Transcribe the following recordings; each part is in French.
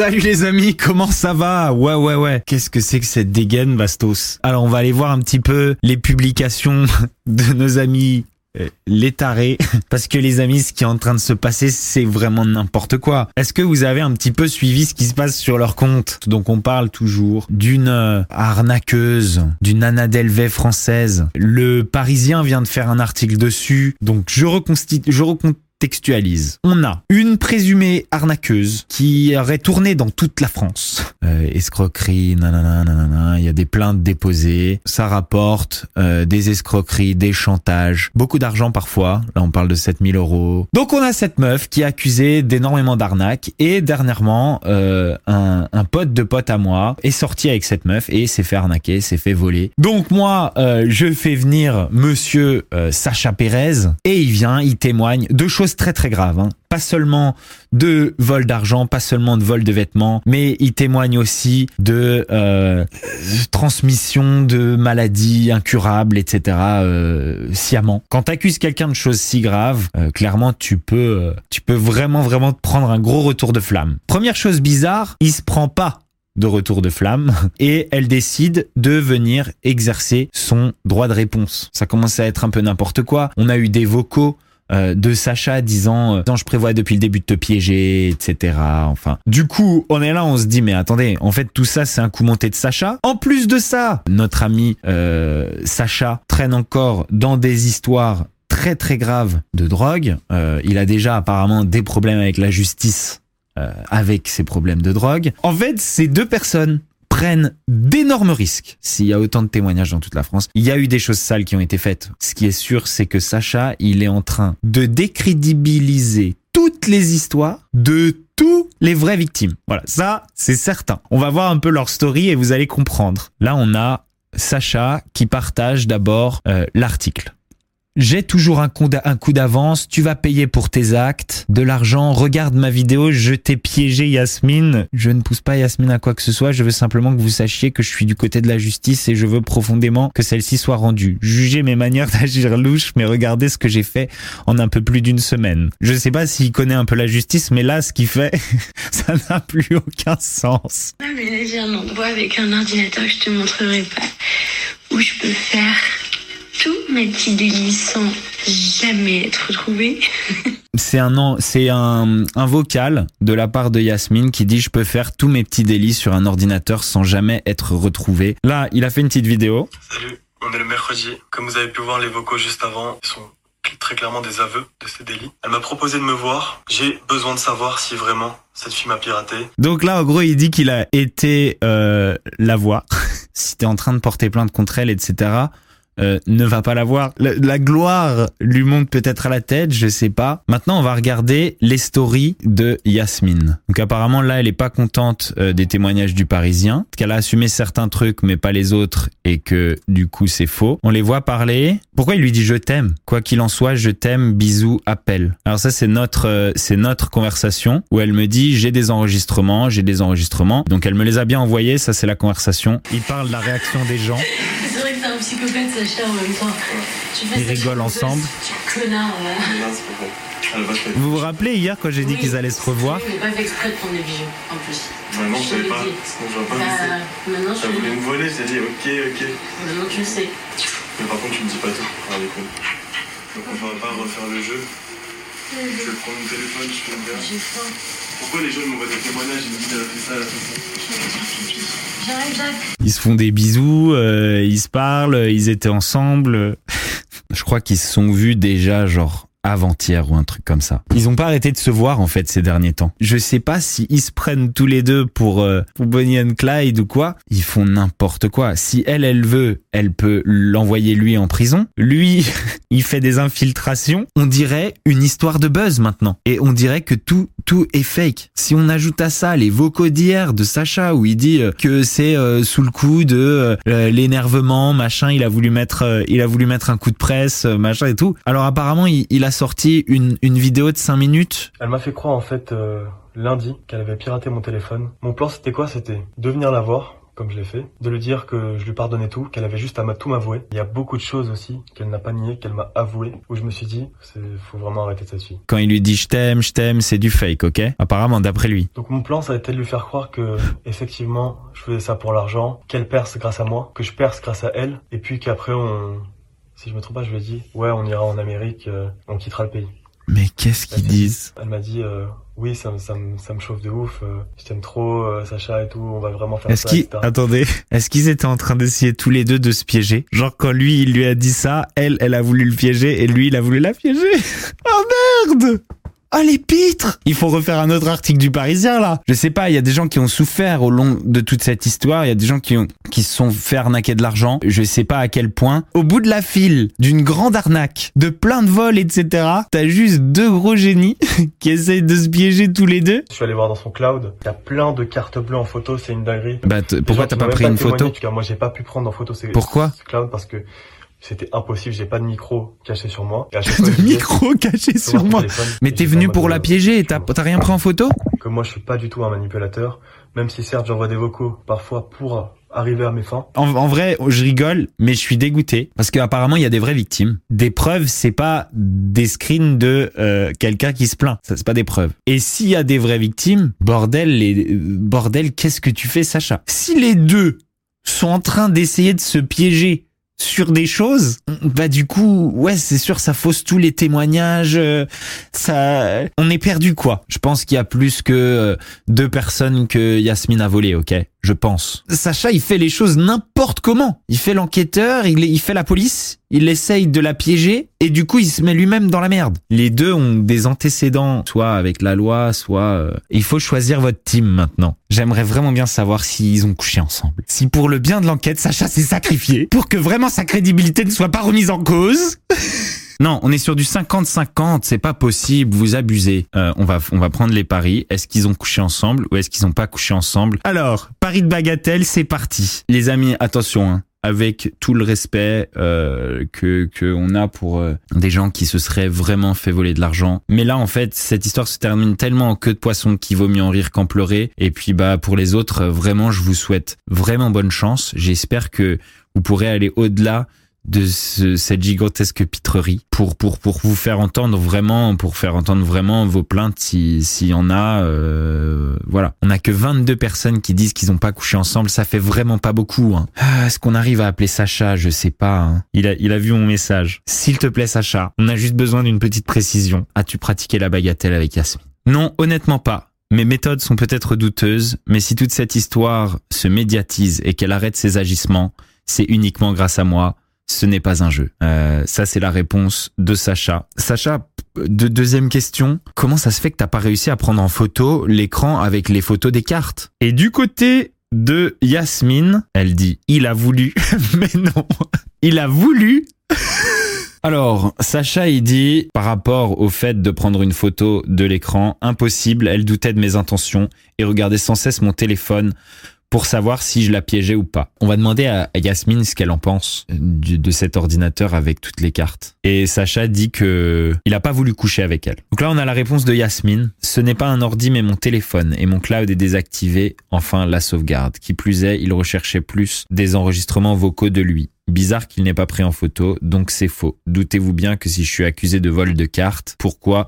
Salut les amis, comment ça va? Ouais ouais ouais, qu'est-ce que c'est que cette dégaine Bastos? Alors on va aller voir un petit peu les publications de nos amis euh, les tarés, parce que les amis, ce qui est en train de se passer, c'est vraiment n'importe quoi. Est-ce que vous avez un petit peu suivi ce qui se passe sur leur compte? Donc on parle toujours d'une euh, arnaqueuse, d'une Anna Delvey française. Le Parisien vient de faire un article dessus, donc je reconstitue, je textualise. On a une présumée arnaqueuse qui aurait tourné dans toute la France. Euh, escroquerie, nanana, nanana, il y a des plaintes déposées, ça rapporte euh, des escroqueries, des chantages, beaucoup d'argent parfois, là on parle de 7000 euros. Donc on a cette meuf qui est accusée d'énormément d'arnaques et dernièrement euh, un, un pote de pote à moi est sorti avec cette meuf et s'est fait arnaquer, s'est fait voler. Donc moi euh, je fais venir monsieur euh, Sacha Pérez et il vient, il témoigne de choses très très graves. Hein. Pas seulement de vol d'argent, pas seulement de vol de vêtements, mais il témoigne aussi de euh, transmission de maladies incurables, etc. Euh, sciemment. Quand t'accuses quelqu'un de choses si graves, euh, clairement tu peux, euh, tu peux vraiment vraiment te prendre un gros retour de flamme. Première chose bizarre, il se prend pas de retour de flamme et elle décide de venir exercer son droit de réponse. Ça commence à être un peu n'importe quoi. On a eu des vocaux euh, de Sacha disant euh, je prévois depuis le début de te piéger, etc. Enfin, du coup, on est là, on se dit mais attendez, en fait tout ça c'est un coup monté de Sacha. En plus de ça, notre ami euh, Sacha traîne encore dans des histoires très très graves de drogue. Euh, il a déjà apparemment des problèmes avec la justice euh, avec ses problèmes de drogue. En fait, ces deux personnes prennent d'énormes risques. S'il y a autant de témoignages dans toute la France, il y a eu des choses sales qui ont été faites. Ce qui est sûr, c'est que Sacha, il est en train de décrédibiliser toutes les histoires de tous les vraies victimes. Voilà, ça, c'est certain. On va voir un peu leur story et vous allez comprendre. Là, on a Sacha qui partage d'abord euh, l'article. J'ai toujours un coup d'avance, tu vas payer pour tes actes, de l'argent, regarde ma vidéo, je t'ai piégé Yasmine. Je ne pousse pas Yasmine à quoi que ce soit, je veux simplement que vous sachiez que je suis du côté de la justice et je veux profondément que celle-ci soit rendue. Jugez mes manières d'agir louche, mais regardez ce que j'ai fait en un peu plus d'une semaine. Je sais pas s'il connaît un peu la justice, mais là, ce qu'il fait, ça n'a plus aucun sens. Mais là, avec un ordinateur je te montrerai pas, où je peux faire tous mes petits délits sans jamais être retrouvée. C'est un, an- c'est un, un vocal de la part de Yasmine qui dit je peux faire tous mes petits délits sur un ordinateur sans jamais être retrouvé. Là, il a fait une petite vidéo. Salut, on est le mercredi. Comme vous avez pu voir les vocaux juste avant, ils sont très clairement des aveux de ces délits. Elle m'a proposé de me voir. J'ai besoin de savoir si vraiment cette fille m'a piraté. Donc là, en gros, il dit qu'il a été euh, la voir. si t'es en train de porter plainte contre elle, etc., euh, ne va pas la voir. La, la gloire lui monte peut-être à la tête, je sais pas. Maintenant, on va regarder les stories de Yasmine. Donc apparemment, là, elle est pas contente euh, des témoignages du Parisien, qu'elle a assumé certains trucs, mais pas les autres, et que du coup, c'est faux. On les voit parler. Pourquoi il lui dit je t'aime Quoi qu'il en soit, je t'aime, bisous, appel. Alors ça, c'est notre, euh, c'est notre conversation où elle me dit j'ai des enregistrements, j'ai des enregistrements. Donc elle me les a bien envoyés. Ça, c'est la conversation. Il parle de la réaction des gens. psychopathe, Sacha, en même temps. Tu Ils rigolent ensemble. Tu connard, là. Vous vous rappelez hier quand j'ai dit qu'ils allaient se revoir Oui, mais pas fait exprès de prendre des bijoux, en plus. Ouais, non, je savais pas. j'aurais pas Bah, maintenant, voulait me voler, j'ai dit ok, ok. maintenant, tu le sais. Mais par contre, tu me dis pas tout. Ah, les. Donc on va pas refaire le jeu. Je vais prendre mon téléphone, je vais me dire. Pourquoi les gens m'envoient des témoignages et me disent elle a fait ça, elle a fait ça. Ils se font des bisous, euh, ils se parlent, ils étaient ensemble. Je crois qu'ils se sont vus déjà genre avant-hier ou un truc comme ça. Ils ont pas arrêté de se voir en fait ces derniers temps. Je sais pas si ils se prennent tous les deux pour euh, pour Bonnie and Clyde ou quoi. Ils font n'importe quoi. Si elle elle veut, elle peut l'envoyer lui en prison. Lui, il fait des infiltrations. On dirait une histoire de buzz maintenant et on dirait que tout tout est fake. Si on ajoute à ça les vocaux d'hier de Sacha où il dit euh, que c'est euh, sous le coup de euh, l'énervement, machin, il a voulu mettre euh, il a voulu mettre un coup de presse, euh, machin et tout. Alors apparemment, il, il a sorti une une vidéo de 5 minutes? Elle m'a fait croire en fait euh, lundi qu'elle avait piraté mon téléphone. Mon plan c'était quoi? C'était de venir la voir, comme je l'ai fait, de lui dire que je lui pardonnais tout, qu'elle avait juste à tout m'avouer. Il y a beaucoup de choses aussi qu'elle n'a pas nié, qu'elle m'a avoué, où je me suis dit, c'est faut vraiment arrêter cette fille. Quand il lui dit je t'aime, je t'aime, c'est du fake, ok? Apparemment d'après lui. Donc mon plan ça a été de lui faire croire que effectivement je faisais ça pour l'argent, qu'elle perce grâce à moi, que je perce grâce à elle, et puis qu'après on... Si je me trompe pas, je lui ai dit, ouais on ira en Amérique, euh, on quittera le pays. Mais qu'est-ce qu'ils disent? Elle m'a dit, euh, oui, ça, me- ça, me- ça me chauffe de ouf, euh, je t'aime trop, euh, Sacha et tout, on va vraiment faire Est-ce ça, qu'ils attendez, est-ce qu'ils étaient en train d'essayer tous les deux de se piéger? Genre quand lui il lui a dit ça, elle elle a voulu le piéger et lui il a voulu la piéger? Oh merde Ah les pitres Il faut refaire un autre article du Parisien là. Je sais pas, il y a des gens qui ont souffert au long de toute cette histoire, il y a des gens qui ont qui se sont fait arnaquer de l'argent, je sais pas à quel point. Au bout de la file d'une grande arnaque, de plein de vols, etc. T'as juste deux gros génies qui essayent de se piéger tous les deux. Je suis allé voir dans son cloud, il y a plein de cartes bleues en photo, c'est une dinguerie. Bah pourquoi t'as pas pris une photo en tout cas, moi j'ai pas pu prendre en photo ces Pourquoi ce cloud parce que c'était impossible, j'ai pas de micro caché sur moi. Fois, de micro caché sur moi. Mais t'es venu en pour la piéger et t'as t'as rien pris en photo Que moi je suis pas du tout un manipulateur, même si certes j'envoie des vocaux parfois pour arriver à mes fins. en, en vrai, je rigole, mais je suis dégoûté parce qu'apparemment il y a des vraies victimes. Des preuves, c'est pas des screens de euh, quelqu'un qui se plaint. Ça c'est pas des preuves. Et s'il y a des vraies victimes, bordel, les bordel, qu'est-ce que tu fais, Sacha? Si les deux sont en train d'essayer de se piéger sur des choses, bah du coup, ouais, c'est sûr, ça fausse tous les témoignages, euh, ça, on est perdu quoi. Je pense qu'il y a plus que euh, deux personnes que Yasmine a volé, ok Je pense. Sacha, il fait les choses n'importe comment. Il fait l'enquêteur, il, il fait la police, il essaye de la piéger et du coup, il se met lui-même dans la merde. Les deux ont des antécédents, soit avec la loi, soit. euh, Il faut choisir votre team maintenant. J'aimerais vraiment bien savoir s'ils ont couché ensemble. Si pour le bien de l'enquête, Sacha s'est sacrifié pour que vraiment sa crédibilité ne soit pas remise en cause. Non, on est sur du 50-50, c'est pas possible, vous abusez. Euh, on va on va prendre les paris. Est-ce qu'ils ont couché ensemble ou est-ce qu'ils ont pas couché ensemble? Alors, pari de bagatelle, c'est parti. Les amis, attention, hein, avec tout le respect euh, que que on a pour euh, des gens qui se seraient vraiment fait voler de l'argent. Mais là, en fait, cette histoire se termine tellement en queue de poisson qu'il vaut mieux en rire qu'en pleurer. Et puis, bah, pour les autres, vraiment, je vous souhaite vraiment bonne chance. J'espère que vous pourrez aller au-delà de ce- cette gigantesque pitrerie pour pour pour vous faire entendre vraiment pour faire entendre vraiment vos plaintes si s'il y en a euh, voilà. On a que 22 personnes qui disent qu'ils ont pas couché ensemble. Ça fait vraiment pas beaucoup hein. Ah, est-ce qu'on arrive à appeler Sacha? Je sais pas hein. il a il a vu mon message. S'il te plaît Sacha on a juste besoin d'une petite précision. As-tu pratiqué la bagatelle avec Yasmine? Non honnêtement pas. Mes méthodes sont peut-être douteuses, mais si toute cette histoire se médiatise et qu'elle arrête ses agissements, c'est uniquement grâce à moi. Ce n'est pas un jeu. Euh, ça, c'est la réponse de Sacha. Sacha, de deuxième question, comment ça se fait que t'as pas réussi à prendre en photo l'écran avec les photos des cartes? Et du côté de Yasmine, elle dit, il a voulu, mais non, il a voulu. Alors, Sacha, il dit, par rapport au fait de prendre une photo de l'écran, impossible, elle doutait de mes intentions et regardait sans cesse mon téléphone pour savoir si je la piégeais ou pas. On va demander à à Yasmine ce qu'elle en pense de cet ordinateur avec toutes les cartes. Et Sacha dit que il a pas voulu coucher avec elle. Donc là, on a la réponse de Yasmine. Ce n'est pas un ordi, mais mon téléphone et mon cloud est désactivé. Enfin, la sauvegarde. Qui plus est, il recherchait plus des enregistrements vocaux de lui. Bizarre qu'il n'ait pas pris en photo, donc c'est faux. Doutez-vous bien que si je suis accusé de vol de cartes, pourquoi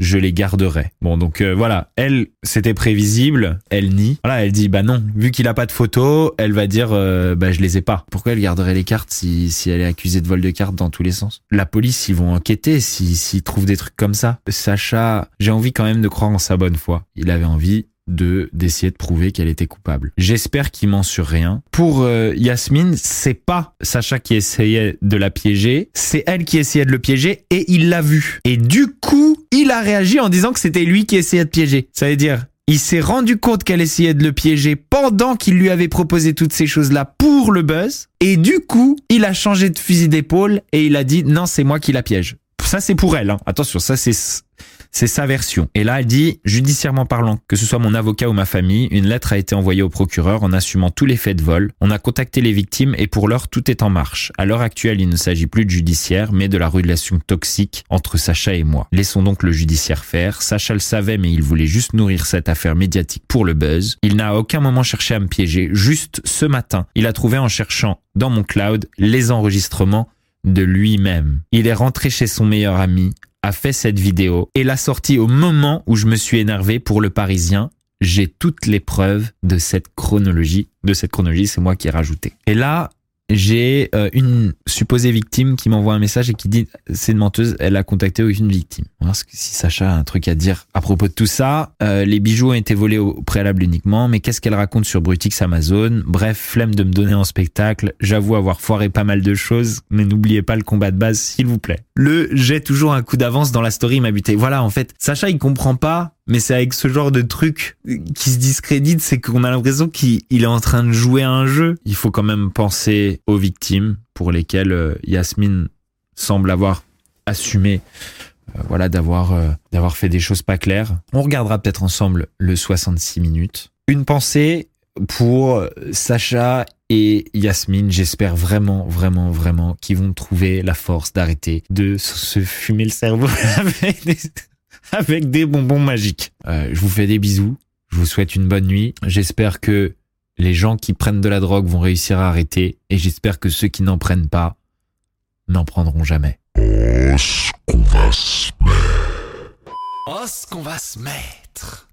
je les garderai. Bon, donc euh, voilà, elle, c'était prévisible, elle nie. Voilà, elle dit, bah non, vu qu'il a pas de photos, elle va dire, euh, bah je les ai pas. Pourquoi elle garderait les cartes si, si elle est accusée de vol de cartes dans tous les sens? La police, ils vont enquêter s'ils s'ils trouvent des trucs comme ça. Sacha, j'ai envie quand même de croire en sa bonne foi. Il avait envie de d'essayer de prouver qu'elle était coupable. J'espère qu'il ment sur rien. Pour euh, Yasmine, c'est pas Sacha qui essayait de la piéger, c'est elle qui essayait de le piéger et il l'a vu. Et du coup, il a réagi en disant que c'était lui qui essayait de piéger. Ça veut dire il s'est rendu compte qu'elle essayait de le piéger pendant qu'il lui avait proposé toutes ces choses-là pour le buzz. Et du coup, il a changé de fusil d'épaule et il a dit non, c'est moi qui la piège. Ça, c'est pour elle. Hein. Attention, ça, c'est c'est sa version. Et là, elle dit, judiciairement parlant, que ce soit mon avocat ou ma famille, une lettre a été envoyée au procureur en assumant tous les faits de vol. On a contacté les victimes et pour l'heure, tout est en marche. À l'heure actuelle, il ne s'agit plus de judiciaire, mais de la relation toxique entre Sacha et moi. Laissons donc le judiciaire faire. Sacha le savait, mais il voulait juste nourrir cette affaire médiatique pour le buzz. Il n'a à aucun moment cherché à me piéger. Juste ce matin, il a trouvé en cherchant dans mon cloud les enregistrements de lui-même. Il est rentré chez son meilleur ami, a fait cette vidéo et l'a sortie au moment où je me suis énervé pour le Parisien. J'ai toutes les preuves de cette chronologie. De cette chronologie, c'est moi qui ai rajouté. Et là, j'ai euh, une supposée victime qui m'envoie un message et qui dit c'est une menteuse, elle a contacté aucune victime. On si Sacha a un truc à dire à propos de tout ça. Euh, les bijoux ont été volés au préalable uniquement, mais qu'est-ce qu'elle raconte sur Brutix Amazon? Bref, flemme de me donner en spectacle. J'avoue avoir foiré pas mal de choses, mais n'oubliez pas le combat de base, s'il vous plaît. Le j'ai toujours un coup d'avance dans la story m'a buté. Voilà, en fait, Sacha il comprend pas mais c'est avec ce genre de truc qui se discrédite, c'est qu'on a l'impression qu'il est en train de jouer à un jeu. Il faut quand même penser aux victimes pour lesquelles euh, Yasmine semble avoir assumé euh, voilà d'avoir euh, d'avoir fait des choses pas claires. On regardera peut-être ensemble le 66 minutes. Une pensée pour Sacha et Yasmine, j'espère vraiment, vraiment, vraiment qu'ils vont trouver la force d'arrêter de se fumer le cerveau avec des, avec des bonbons magiques. Euh, je vous fais des bisous. Je vous souhaite une bonne nuit. J'espère que les gens qui prennent de la drogue vont réussir à arrêter et j'espère que ceux qui n'en prennent pas n'en prendront jamais. Oh, ce qu'on va se mettre. Oh, ce qu'on va se mettre.